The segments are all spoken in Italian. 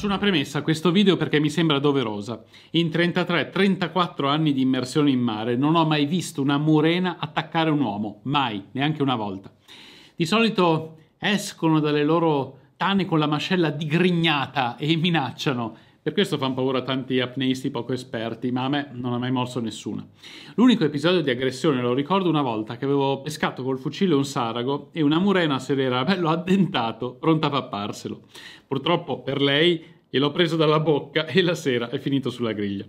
Faccio una premessa a questo video perché mi sembra doverosa. In 33-34 anni di immersione in mare non ho mai visto una murena attaccare un uomo, mai, neanche una volta. Di solito escono dalle loro tane con la mascella digrignata e minacciano. Per questo fanno paura tanti apneisti poco esperti, ma a me non ha mai morso nessuno. L'unico episodio di aggressione lo ricordo una volta che avevo pescato col fucile un sarago e una murena se l'era bello addentato, pronta a papparselo. Purtroppo per lei gliel'ho preso dalla bocca e la sera è finito sulla griglia.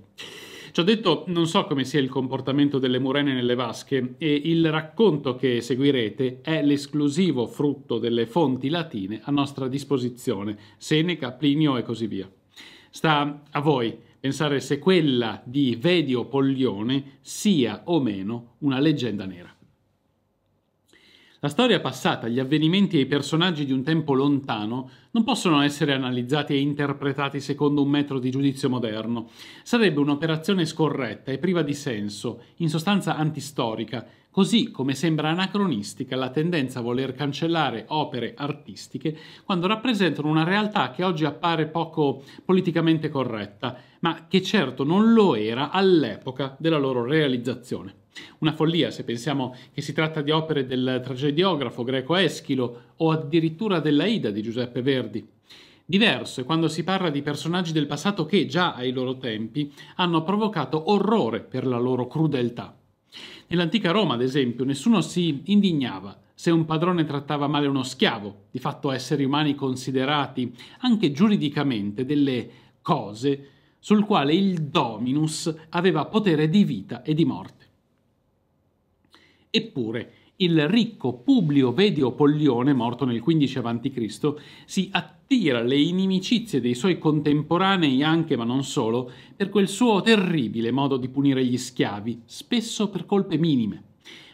Ci ho detto, non so come sia il comportamento delle murene nelle vasche e il racconto che seguirete è l'esclusivo frutto delle fonti latine a nostra disposizione, Seneca, Plinio e così via. Sta a voi pensare se quella di Vedio Poglione sia o meno una leggenda nera. La storia passata, gli avvenimenti e i personaggi di un tempo lontano non possono essere analizzati e interpretati secondo un metro di giudizio moderno. Sarebbe un'operazione scorretta e priva di senso, in sostanza antistorica, così come sembra anacronistica la tendenza a voler cancellare opere artistiche quando rappresentano una realtà che oggi appare poco politicamente corretta, ma che certo non lo era all'epoca della loro realizzazione. Una follia se pensiamo che si tratta di opere del tragediografo greco Eschilo o addirittura della Ida di Giuseppe Verdi. Diverso è quando si parla di personaggi del passato che, già ai loro tempi, hanno provocato orrore per la loro crudeltà. Nell'antica Roma, ad esempio, nessuno si indignava se un padrone trattava male uno schiavo, di fatto esseri umani considerati anche giuridicamente delle cose sul quale il dominus aveva potere di vita e di morte. Eppure, il ricco Publio Vedio Pollione, morto nel 15 a.C., si attira le inimicizie dei suoi contemporanei anche, ma non solo, per quel suo terribile modo di punire gli schiavi, spesso per colpe minime.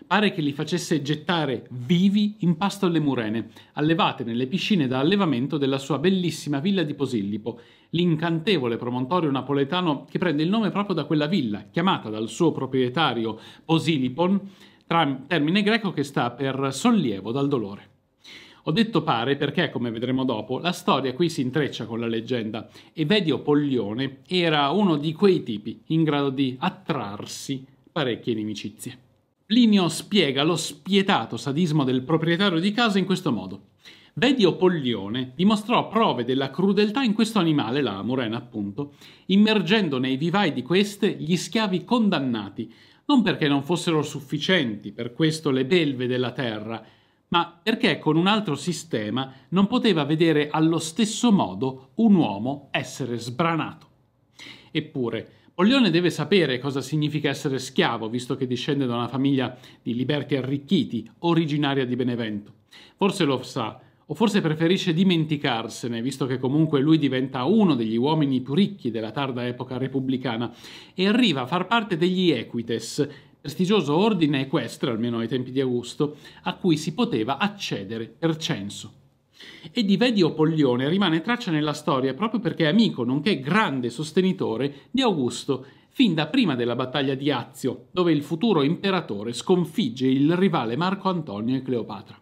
Pare che li facesse gettare vivi in pasto alle murene, allevate nelle piscine da allevamento della sua bellissima villa di Posillipo, l'incantevole promontorio napoletano che prende il nome proprio da quella villa, chiamata dal suo proprietario Posilipon, termine greco che sta per sollievo dal dolore. Ho detto pare perché, come vedremo dopo, la storia qui si intreccia con la leggenda e Vedio Poglione era uno di quei tipi in grado di attrarsi parecchie inimicizie. Plinio spiega lo spietato sadismo del proprietario di casa in questo modo. Vedio Poglione dimostrò prove della crudeltà in questo animale, la murena appunto, immergendo nei vivai di queste gli schiavi condannati, non perché non fossero sufficienti per questo le belve della terra, ma perché con un altro sistema non poteva vedere allo stesso modo un uomo essere sbranato. Eppure, Poglione deve sapere cosa significa essere schiavo, visto che discende da una famiglia di liberti arricchiti, originaria di Benevento. Forse lo sa, o forse preferisce dimenticarsene, visto che comunque lui diventa uno degli uomini più ricchi della tarda epoca repubblicana e arriva a far parte degli Equites, prestigioso ordine equestre, almeno ai tempi di Augusto, a cui si poteva accedere per censo. E di Vedio Poglione rimane traccia nella storia proprio perché è amico, nonché grande sostenitore di Augusto, fin da prima della battaglia di Azio, dove il futuro imperatore sconfigge il rivale Marco Antonio e Cleopatra.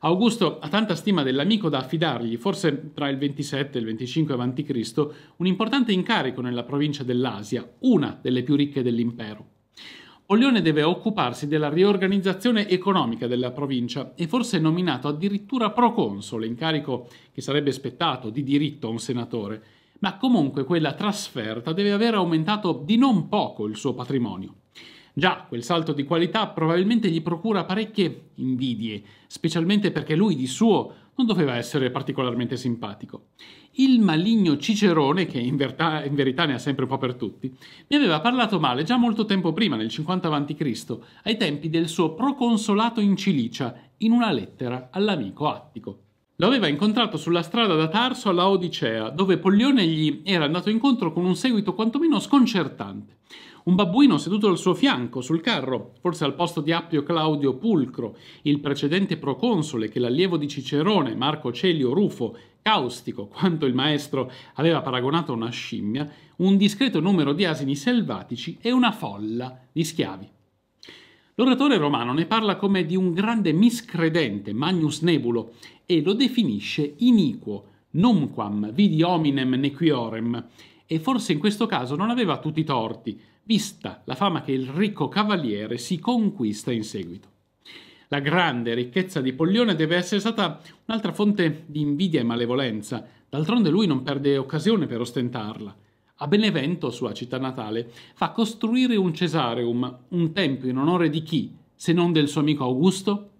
Augusto ha tanta stima dell'amico da affidargli, forse tra il 27 e il 25 a.C., un importante incarico nella provincia dell'Asia, una delle più ricche dell'impero. Pollione deve occuparsi della riorganizzazione economica della provincia e forse è nominato addirittura proconsole, incarico che sarebbe spettato di diritto a un senatore, ma comunque quella trasferta deve aver aumentato di non poco il suo patrimonio. Già, quel salto di qualità probabilmente gli procura parecchie invidie, specialmente perché lui di suo non doveva essere particolarmente simpatico. Il maligno Cicerone, che in, verità, in verità ne ha sempre un po' per tutti, mi aveva parlato male già molto tempo prima, nel 50 a.C., ai tempi del suo proconsolato in Cilicia, in una lettera all'amico Attico. Lo aveva incontrato sulla strada da Tarso alla Odicea, dove Pollione gli era andato incontro con un seguito quantomeno sconcertante. Un babbuino seduto al suo fianco, sul carro, forse al posto di Appio Claudio Pulcro, il precedente proconsole che l'allievo di Cicerone, Marco Celio Rufo, caustico quanto il maestro aveva paragonato a una scimmia, un discreto numero di asini selvatici e una folla di schiavi. L'oratore romano ne parla come di un grande miscredente, Magnus Nebulo, e lo definisce iniquo, numquam vidi hominem nequiorem, e forse in questo caso non aveva tutti i torti, vista la fama che il ricco cavaliere si conquista in seguito. La grande ricchezza di Pollione deve essere stata un'altra fonte di invidia e malevolenza, d'altronde lui non perde occasione per ostentarla. A Benevento, sua città natale, fa costruire un Cesareum, un tempio in onore di chi, se non del suo amico Augusto?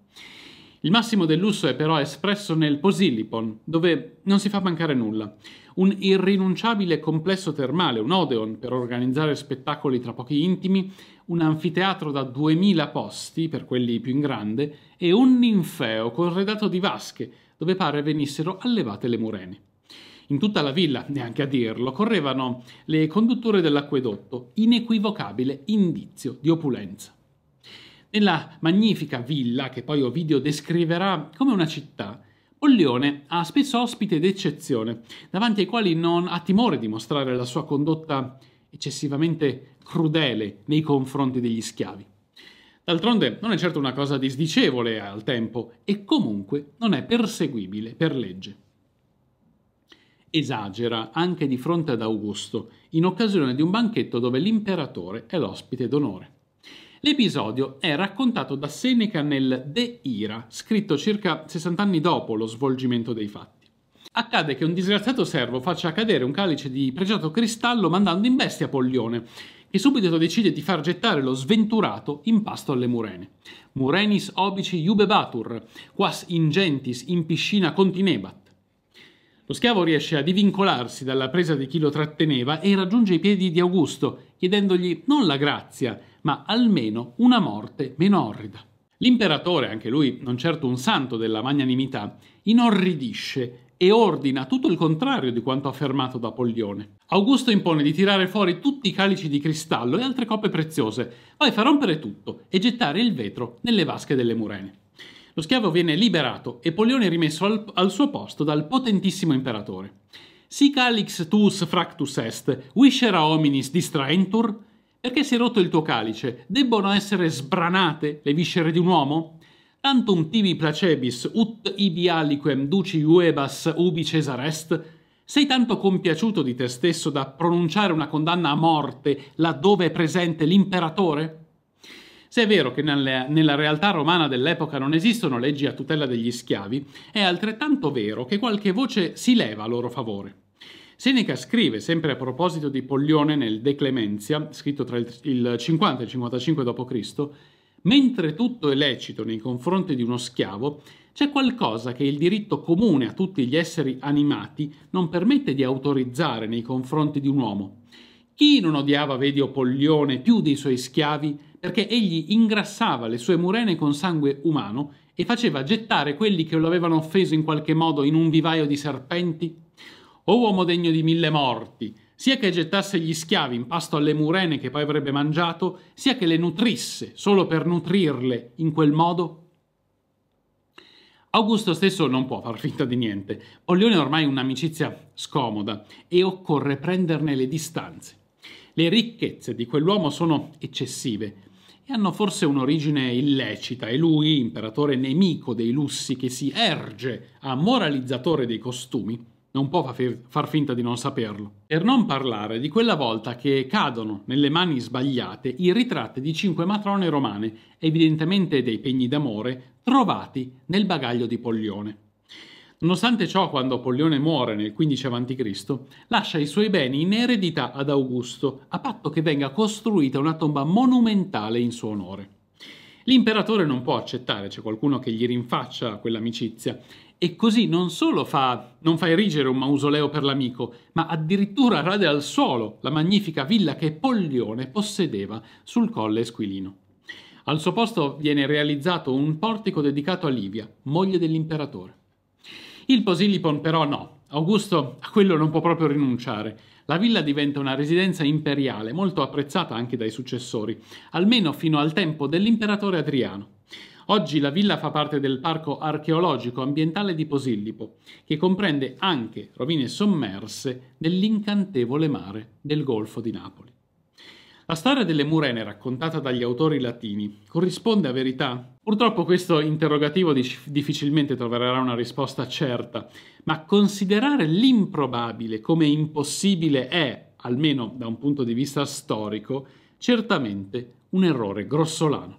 Il massimo del lusso è però espresso nel Posilipon, dove non si fa mancare nulla. Un irrinunciabile complesso termale, un Odeon per organizzare spettacoli tra pochi intimi, un anfiteatro da 2000 posti, per quelli più in grande, e un ninfeo corredato di vasche, dove pare venissero allevate le murene. In tutta la villa, neanche a dirlo, correvano le condutture dell'acquedotto, inequivocabile indizio di opulenza. Nella magnifica villa, che poi Ovidio descriverà come una città, Pollione ha spesso ospiti d'eccezione, davanti ai quali non ha timore di mostrare la sua condotta eccessivamente crudele nei confronti degli schiavi. D'altronde non è certo una cosa disdicevole al tempo e comunque non è perseguibile per legge. Esagera anche di fronte ad Augusto, in occasione di un banchetto dove l'imperatore è l'ospite d'onore. L'episodio è raccontato da Seneca nel De Ira, scritto circa 60 anni dopo lo svolgimento dei fatti. Accade che un disgraziato servo faccia cadere un calice di pregiato cristallo mandando in bestia Pollione, che subito decide di far gettare lo sventurato in pasto alle murene. Murenis obici iubebatur, quas ingentis in piscina continebat. Lo schiavo riesce a divincolarsi dalla presa di chi lo tratteneva e raggiunge i piedi di Augusto, chiedendogli non la grazia, ma almeno una morte meno orrida. L'imperatore, anche lui non certo un santo della magnanimità, inorridisce e ordina tutto il contrario di quanto affermato da Pollione. Augusto impone di tirare fuori tutti i calici di cristallo e altre coppe preziose, poi fa rompere tutto e gettare il vetro nelle vasche delle murene. Lo schiavo viene liberato e Pollione rimesso al, al suo posto dal potentissimo imperatore. Si calix tuus fractus est, viscera hominis distraentur? Perché si è rotto il tuo calice? Debbono essere sbranate le viscere di un uomo? Tantum tibi placebis ut ibi aliquem duci uebas ubi cesarest? Sei tanto compiaciuto di te stesso da pronunciare una condanna a morte laddove è presente l'imperatore? Se è vero che nelle, nella realtà romana dell'epoca non esistono leggi a tutela degli schiavi, è altrettanto vero che qualche voce si leva a loro favore. Seneca scrive, sempre a proposito di Pollione nel De Clemenzia, scritto tra il 50 e il 55 d.C., mentre tutto è lecito nei confronti di uno schiavo, c'è qualcosa che il diritto comune a tutti gli esseri animati non permette di autorizzare nei confronti di un uomo. Chi non odiava Vedio Pollione più dei suoi schiavi perché egli ingrassava le sue murene con sangue umano e faceva gettare quelli che lo avevano offeso in qualche modo in un vivaio di serpenti? O uomo degno di mille morti, sia che gettasse gli schiavi in pasto alle murene che poi avrebbe mangiato, sia che le nutrisse solo per nutrirle in quel modo? Augusto stesso non può far finta di niente. Pollione è ormai un'amicizia scomoda e occorre prenderne le distanze. Le ricchezze di quell'uomo sono eccessive e hanno forse un'origine illecita e lui, imperatore nemico dei lussi che si erge a moralizzatore dei costumi, non può far finta di non saperlo. Per non parlare di quella volta che cadono nelle mani sbagliate i ritratti di cinque matrone romane, evidentemente dei pegni d'amore, trovati nel bagaglio di Pollione. Nonostante ciò, quando Pollione muore nel 15 a.C., lascia i suoi beni in eredità ad Augusto, a patto che venga costruita una tomba monumentale in suo onore. L'imperatore non può accettare, c'è qualcuno che gli rinfaccia quell'amicizia, e così non solo fa, non fa erigere un mausoleo per l'amico, ma addirittura rade al suolo la magnifica villa che Pollione possedeva sul colle Esquilino. Al suo posto viene realizzato un portico dedicato a Livia, moglie dell'imperatore. Il Posilipon però no, Augusto a quello non può proprio rinunciare. La villa diventa una residenza imperiale, molto apprezzata anche dai successori, almeno fino al tempo dell'imperatore Adriano. Oggi la villa fa parte del parco archeologico ambientale di Posillipo, che comprende anche rovine sommerse dell'incantevole mare del Golfo di Napoli. La storia delle Murene raccontata dagli autori latini corrisponde a verità? Purtroppo questo interrogativo difficilmente troverà una risposta certa, ma considerare l'improbabile come impossibile è, almeno da un punto di vista storico, certamente un errore grossolano.